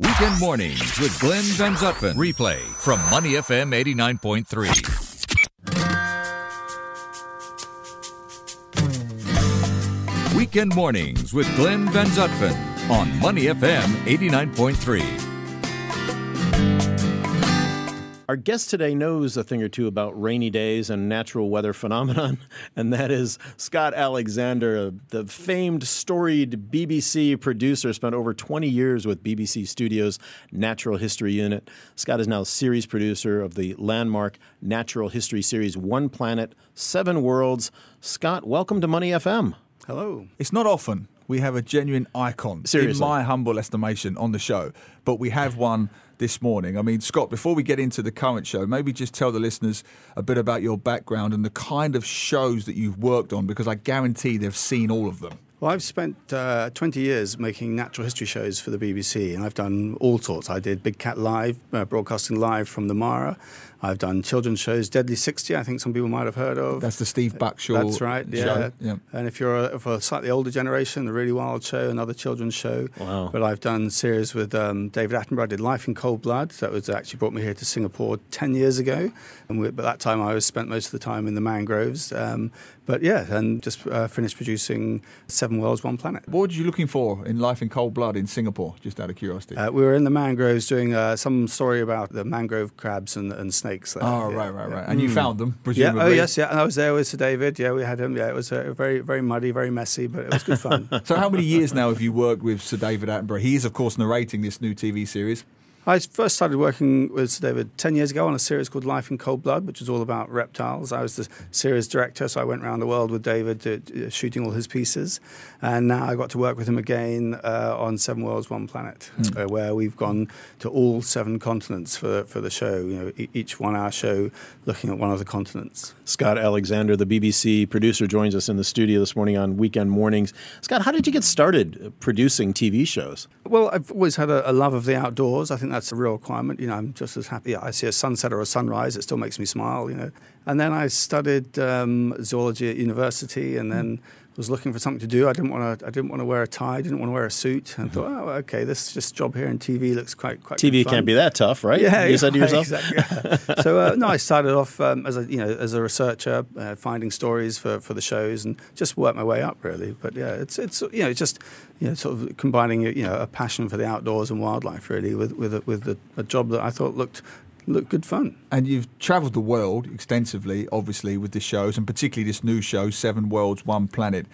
Weekend mornings with Glenn Van Zutphen. Replay from Money FM 89.3. Weekend mornings with Glenn Van Zutphen on Money FM 89.3. Our guest today knows a thing or two about rainy days and natural weather phenomenon, and that is Scott Alexander, the famed, storied BBC producer, spent over 20 years with BBC Studios Natural History Unit. Scott is now series producer of the landmark natural history series One Planet, Seven Worlds. Scott, welcome to Money FM. Hello. It's not often we have a genuine icon, Seriously. in my humble estimation, on the show, but we have one this morning. I mean, Scott, before we get into the current show, maybe just tell the listeners a bit about your background and the kind of shows that you've worked on, because I guarantee they've seen all of them. Well, I've spent uh, 20 years making natural history shows for the BBC, and I've done all sorts. I did Big Cat Live, uh, broadcasting live from the Mara. I've done children's shows, Deadly 60, I think some people might have heard of. That's the Steve Backshall That's right, yeah. show. yeah. And if you're a, for a slightly older generation, The Really Wild Show, another children's show. Wow. But I've done series with um, David Attenborough. I did Life in Cold Blood. That was actually brought me here to Singapore 10 years ago. And we, by that time, I was spent most of the time in the mangroves. Um, but yeah, and just uh, finished producing Seven Worlds, One Planet. What were you looking for in Life in Cold Blood in Singapore, just out of curiosity? Uh, we were in the mangroves doing uh, some story about the mangrove crabs and, and snakes. There. oh, Yeah, right, right, yeah. right. And you found them, Yeah. Oh, yes. Yeah. And I was there with Sir David. Yeah, we had him. Yeah, it was uh, very, very muddy, very messy, but it was good fun. So, how many years now have you worked with Sir David Attenborough? He is, of course, narrating this new TV series. I first started working with Sir David 10 years ago on a series called Life in Cold Blood, which was all about reptiles. I was the series director, so I went around the world with David to, uh, shooting all his pieces. And now I got to work with him again uh, on Seven Worlds, One Planet, uh, where we've gone to all seven continents for, for the show, you know, e- each one hour show looking at one of the continents. Scott Alexander, the BBC producer, joins us in the studio this morning on Weekend Mornings. Scott, how did you get started uh, producing TV shows? Well, I've always had a, a love of the outdoors. I think that's a real requirement. You know, I'm just as happy. I see a sunset or a sunrise; it still makes me smile. You know, and then I studied um, zoology at university, and then was looking for something to do. I didn't want to. I didn't want to wear a tie. I didn't want to wear a suit. And thought, oh, okay, this just job here in TV looks quite quite. TV can't be that tough, right? Yeah, you said to yourself. Exactly. yeah. so uh, no, I started off um, as a you know as a researcher, uh, finding stories for, for the shows, and just worked my way up really. But yeah, it's it's you know it's just you know sort of combining you know a passion for the outdoors and wildlife really with with a, with a, a job that I thought looked looked good fun. And you've travelled the world extensively, obviously, with the shows, and particularly this new show, Seven Worlds, One Planet.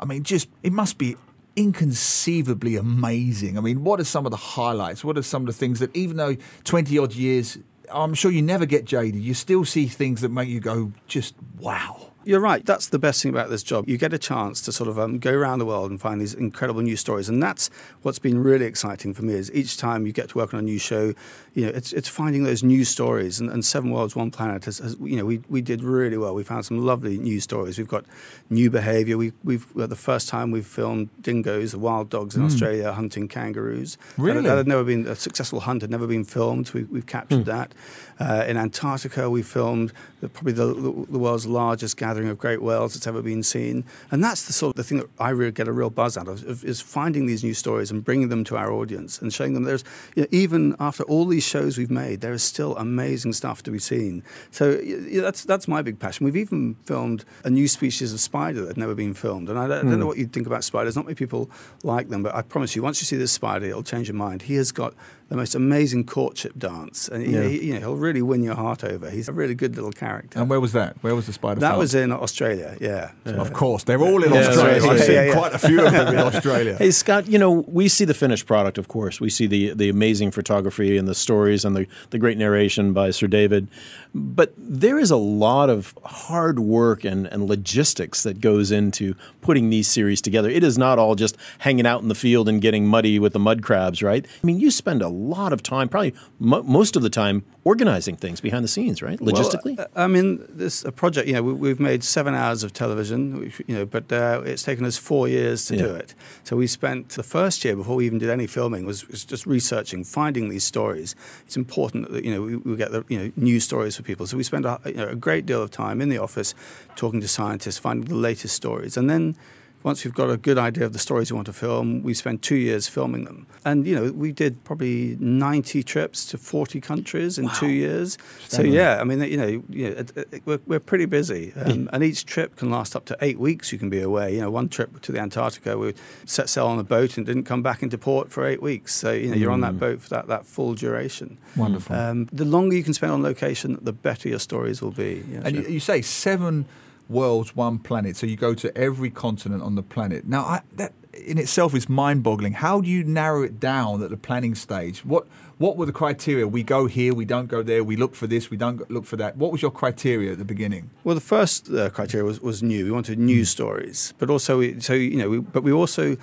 I mean, just it must be inconceivably amazing. I mean, what are some of the highlights? What are some of the things that, even though 20 odd years, I'm sure you never get jaded, you still see things that make you go, just wow. You're right. That's the best thing about this job. You get a chance to sort of um, go around the world and find these incredible new stories, and that's what's been really exciting for me. Is each time you get to work on a new show, you know, it's it's finding those new stories. And, and Seven Worlds, One Planet has, has, you know, we, we did really well. We found some lovely new stories. We've got new behaviour. We, we've well, the first time we've filmed dingoes, the wild dogs in Australia hunting kangaroos. That- Really? that, had never been a successful hunt. Had never been filmed. We, we've captured that. Uh, in Antarctica, we filmed the, probably the, the, the world's largest gathering of great whales that's ever been seen. And that's the sort of the thing that I really get a real buzz out of, of is finding these new stories and bringing them to our audience and showing them there's you know, even after all these shows we've made, there is still amazing stuff to be seen. So y- y- that's that's my big passion. We've even filmed a new species of spider that had never been filmed. And I don't, I don't know hmm. what you think about spiders. Not many people like them, but I promise you, once you see this spider, it'll change your mind. He has got the most amazing courtship dance, and Yeah. he- you know he'll really win your heart over. He's a really good little character. And where was that? Where was the spider? that was in Australia, yeah. Of course, they're all in Yeah, Australia. right, I've seen Yeah, yeah. quite a few of them in Australia. Hey Scott, you know we see the finished product, of course. We see the the amazing photography and the stories and the the great narration by Sir David, but there is a lot of hard work and and logistics that goes into putting these series together. It is not all just hanging out in the field and getting muddy with the mud crabs, right? I mean, you spend a lot of time, probably mo most of the time, organizing things behind the scenes, right? Logistically. Well, uh, I mean, this a project. You know, we, we've made seven hours of television. which, You know, but uh, it's taken us four years to do it. So we spent the first year before we even did any filming was, was just researching, finding these stories. It's important that you know we, we get the you know news stories for people. So we spend a, you know, a great deal of time in the office talking to scientists, finding the latest stories, and then once we've got a good idea of the stories we want to film, we spend two years filming them. And you know, we did probably 90 trips to 40 countries in wow. two years. So yeah, I mean, you know, you know it, it, we're, we're pretty busy, um, and each trip can last up to eight weeks. You can be away. You know, one trip to the Antarctica, we set sail on a boat and didn't come back into port for eight weeks. So you know, you're on that mm. boat for that, that full duration. Wonderful. Um, the longer you can spend on location, the better your stories will be. You know, and so. you, you say seven worlds, one planet. So you go to every continent on the planet. Now, I, that in itself is mind-boggling. How do you narrow it down at the planning stage? What what were the criteria? We go here, we don't go there. We look for this, we don't look for that. What was your criteria at the beginning? Well, the first uh, criteria was, was new. We wanted new mm. stories, but also we, so you know, we, but we also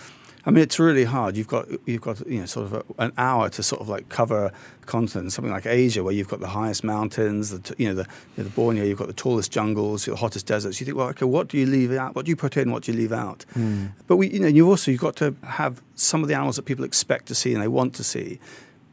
I mean, it's really hard. You've got you've got you know sort of a, an hour to sort of like cover continent, something like Asia, where you've got the highest mountains, the you know the you know, the Borneo, you've got the tallest jungles, the hottest deserts. You think, well, okay, what do you leave out? What do you put in? What do you leave out? Mm. But we, you know, you also you've got to have some of the animals that people expect to see and they want to see.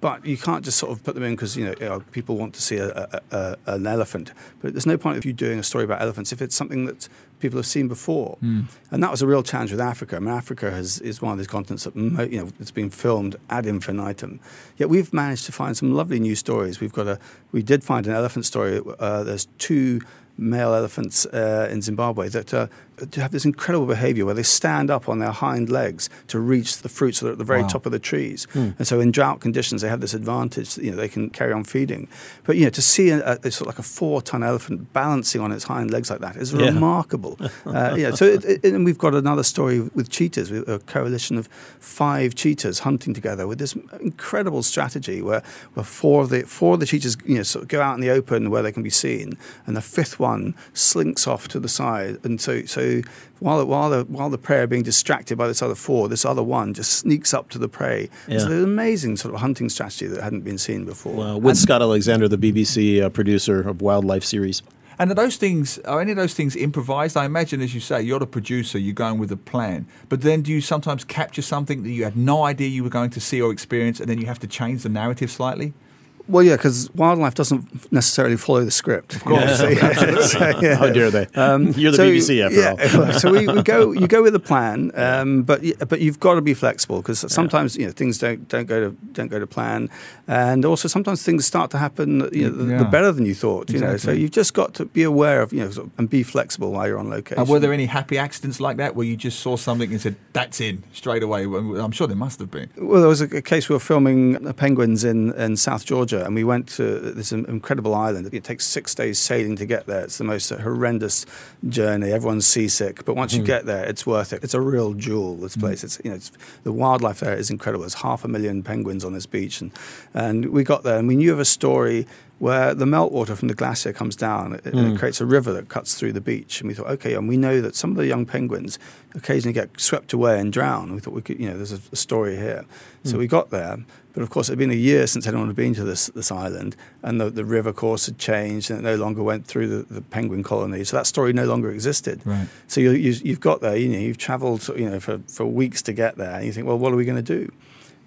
But you can't just sort of put them in because you know, you know, people want to see a, a, a, an elephant. But there's no point of you doing a story about elephants if it's something that people have seen before. Mm. And that was a real challenge with Africa. I mean, Africa has, is one of these continents that you know it's been filmed ad infinitum. Yet we've managed to find some lovely new stories. We've got a we did find an elephant story. Uh, there's two male elephants uh, in Zimbabwe that uh, have this incredible behavior where they stand up on their hind legs to reach the fruits that are at the very wow. top of the trees. Mm. And so in drought conditions, they have this advantage that, you know, they can carry on feeding. But, you know, to see a, a sort of like a four-ton elephant balancing on its hind legs like that is yeah. remarkable. uh, yeah, so it, it, and we've got another story with cheetahs, a coalition of five cheetahs hunting together with this incredible strategy where, where four, of the, four of the cheetahs, you know, sort of go out in the open where they can be seen, and the fifth one slinks off to the side. And so, so while, while, the, while the prey are being distracted by this other four, this other one just sneaks up to the prey. Yeah. It's an amazing sort of hunting strategy that hadn't been seen before. Well, with and, Scott Alexander, the BBC uh, producer of Wildlife series. And are those things, are any of those things improvised? I imagine, as you say, you're the producer, you're going with a plan. But then do you sometimes capture something that you had no idea you were going to see or experience, and then you have to change the narrative slightly? Well, yeah, because wildlife doesn't necessarily follow the script. Of course. Yeah. so, so, yeah. How dare they? Um, You're the so, BBC after yeah, all. so we, we, go, you go with a plan, um, but but you've got to be flexible because sometimes you know things don't don't go to don't go to plan, and also sometimes things start to happen you know, the, the better than you thought. You exactly. know, so you've just got to be aware of you know sort of, and be flexible while you're on location. And were there any happy accidents like that where you just saw something and said that's in straight away? I'm sure there must have been. Well, there was a, a case we were filming penguins in in South Georgia, and we went to this incredible island. It takes six days sailing to get there. It's the most horrendous journey. Everyone's seasick, but once mm. you hmm. get there, it's worth it. It's a real jewel. This hmm. place. Mm. It's you know it's, the wildlife there is incredible. There's half a million penguins on this beach, and and we got there and we knew of a story where the meltwater from the glacier comes down and mm. it creates a river that cuts through the beach. And we thought, okay, and we know that some of the young penguins occasionally get swept away and drown. We thought we could, you know, there's a, a story here. Mm. So we got there. But of course, it had been a year since anyone had been to this, this island, and the, the river course had changed, and it no longer went through the, the penguin colony. So that story no longer existed. Right. So you, you, you've got there, you know, you've travelled, you know, for, for weeks to get there, and you think, well, what are we going to do?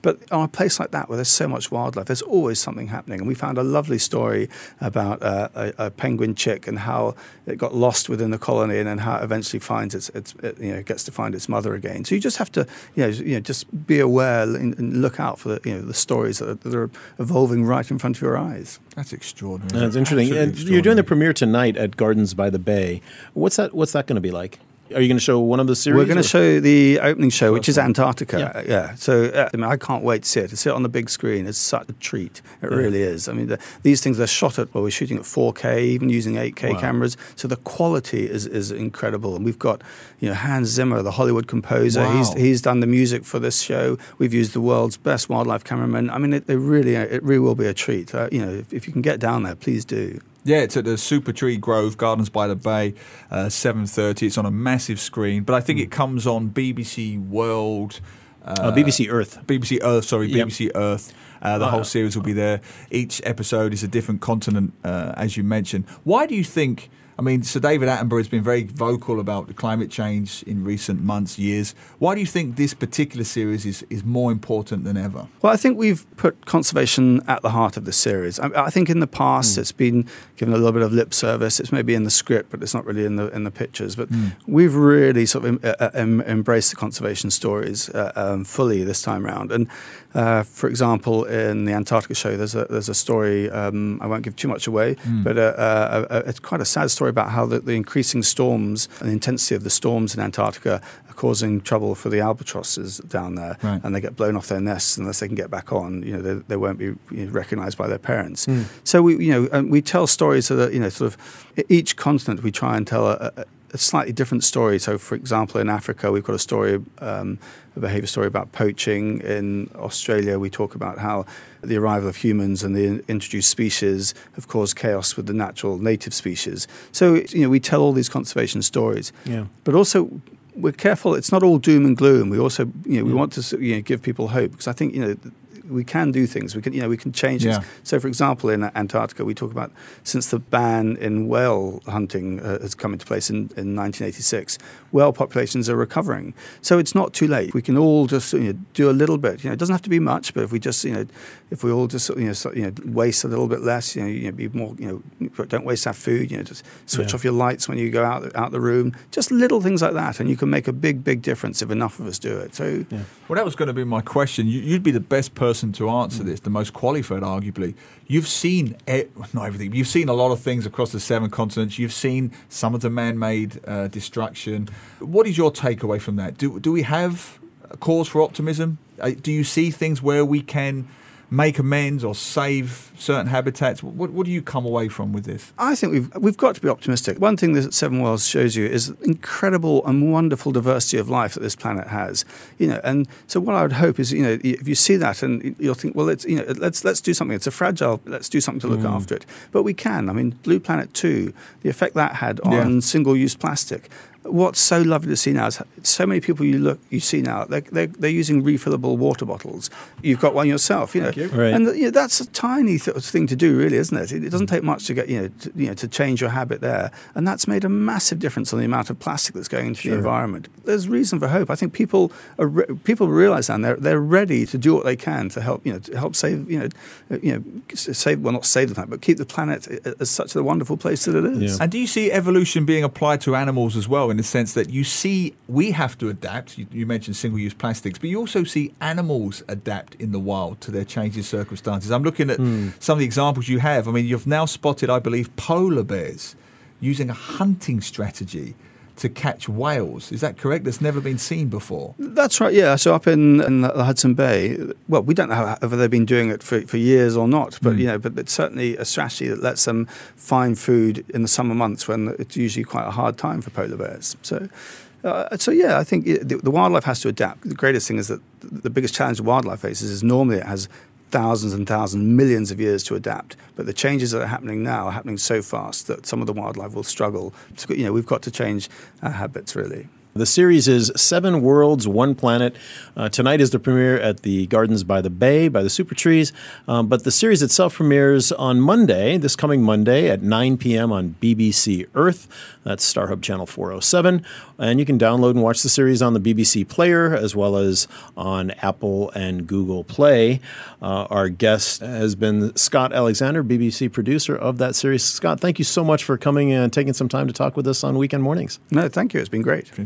But on a place like that where there's so much wildlife, there's always something happening. And we found a lovely story about uh, a, a, penguin chick and how it got lost within the colony and then how it eventually finds its, its it, you know, gets to find its mother again. So you just have to, you know, you know just be aware and, and look out for the, you know, the stories that are, that are, evolving right in front of your eyes. That's extraordinary. That's interesting. And you're doing the premiere tonight at Gardens by the Bay. What's that? What's that going to be like? Are you going to show one of the series? We're going to show the opening show, which is Antarctica. Yeah. yeah. So uh, I, mean, I can't wait to see it. To see it on the big screen is such a treat. It yeah. really is. I mean, the, these things are shot at. Well, we're shooting at 4K, even using 8K wow. cameras. So the quality is is incredible. And we've got you know Hans Zimmer, the Hollywood composer. Wow. He's he's done the music for this show. We've used the world's best wildlife cameramen. I mean, it, it really it really will be a treat. Uh, you know, if, if you can get down there, please do. Yeah, it's at the Super Tree Grove Gardens by the Bay, uh, seven thirty. It's on a massive screen, but I think it comes on BBC World. Uh, oh, BBC Earth. BBC Earth, sorry, yep. BBC Earth. Uh, the whole series will be there. Each episode is a different continent, uh, as you mentioned. Why do you think I mean, Sir David Attenborough has been very vocal about climate change in recent months, years. Why do you think this particular series is, is more important than ever? Well, I think we've put conservation at the heart of the series. I, I think in the past mm. it's been given a little bit of lip service. It's maybe in the script, but it's not really in the in the pictures. But mm. we've really sort of uh, uh embraced the conservation stories uh, um, fully this time around. And uh, for example, in the Antarctica show, there's a there's a story. Um, I won't give too much away, mm. but uh, uh, it's quite a sad story about how the, the increasing storms and the intensity of the storms in Antarctica are causing trouble for the albatrosses down there, right. and they get blown off their nests unless they can get back on. You know, they, they won't be you know, recognised by their parents. Mm. So we, you know, and we tell stories that are, you know, sort of each continent we try and tell a, a, slightly different story. So, for example, in Africa, we've got a story, um, a behaviour story about poaching. In Australia, we talk about how the arrival of humans and the introduced species have caused chaos with the natural native species. So, you know, we tell all these conservation stories. Yeah. But also, we're careful. It's not all doom and gloom. We also, you know, we want to you know, give people hope because I think you know we can do things. We can, you know, we can change yeah. So, for example, in Antarctica, we talk about since the ban in whale hunting uh, has come into place in, in 1986, whale populations are recovering. So it's not too late. We can all just you know, do a little bit. You know, it doesn't have to be much, but if we just, you know, if we all just you know, so, you know waste a little bit less, you know, you know, be more, you know, don't waste our food. You know, just switch yeah. off your lights when you go out out the room. Just little things like that, and you can make a big, big difference if enough of us do it. So, yeah. well, that was going to be my question. You'd be the best person person to answer this, the most qualified, arguably. You've seen not everything. You've seen a lot of things across the seven continents. You've seen some of the man-made uh, destruction. What is your takeaway from that? Do do we have a cause for optimism? Uh, do you see things where we can? Make amends or save certain habitats? What, what do you come away from with this? I think we've we've got to be optimistic. One thing that Seven Worlds shows you is incredible and wonderful diversity of life that this planet has. You know, and so what I would hope is, you know, if you see that and you'll think, well, it's you know, let's let's do something. It's a fragile. Let's do something to look mm. after it. But we can. I mean, Blue Planet Two, the effect that had on yeah. single-use plastic what's so lovely to see now is so many people you look you see now they're, they're, they're using refillable water bottles. You've got one yourself, you know, you. Right. and you know, that's a tiny th- thing to do, really, isn't it? It, it doesn't take much to get you know to, you know to change your habit there, and that's made a massive difference on the amount of plastic that's going into sure. the environment. There's reason for hope. I think people are re- people realise that and they're they're ready to do what they can to help you know to help save you know uh, you know save well not save the planet but keep the planet as such a wonderful place that it is. Yeah. And do you see evolution being applied to animals as well? In the sense that you see we have to adapt. You, you mentioned single use plastics, but you also see animals adapt in the wild to their changing circumstances. I'm looking at mm. some of the examples you have. I mean, you've now spotted, I believe, polar bears using a hunting strategy to catch whales. Is that correct? That's never been seen before. That's right. Yeah. So up in, in the Hudson Bay, well, we don't know whether they've been doing it for, for years or not, but mm. you know, but it's certainly a strategy that lets them find food in the summer months when it's usually quite a hard time for polar bears. So. Uh, so yeah, I think the, the, wildlife has to adapt. The greatest thing is that the biggest challenge wildlife faces is normally it has thousands and thousands, millions of years to adapt. But the changes that are happening now are happening so fast that some of the wildlife will struggle. You know, we've got to change our habits really. The series is Seven Worlds, One Planet. Uh, tonight is the premiere at the Gardens by the Bay, by the Super Trees. Um, but the series itself premieres on Monday, this coming Monday at 9 p.m. on BBC Earth. That's StarHub Channel 407. And you can download and watch the series on the BBC Player as well as on Apple and Google Play. Uh, our guest has been Scott Alexander, BBC producer of that series. Scott, thank you so much for coming and taking some time to talk with us on Weekend Mornings. No, thank you. It's been great. It's been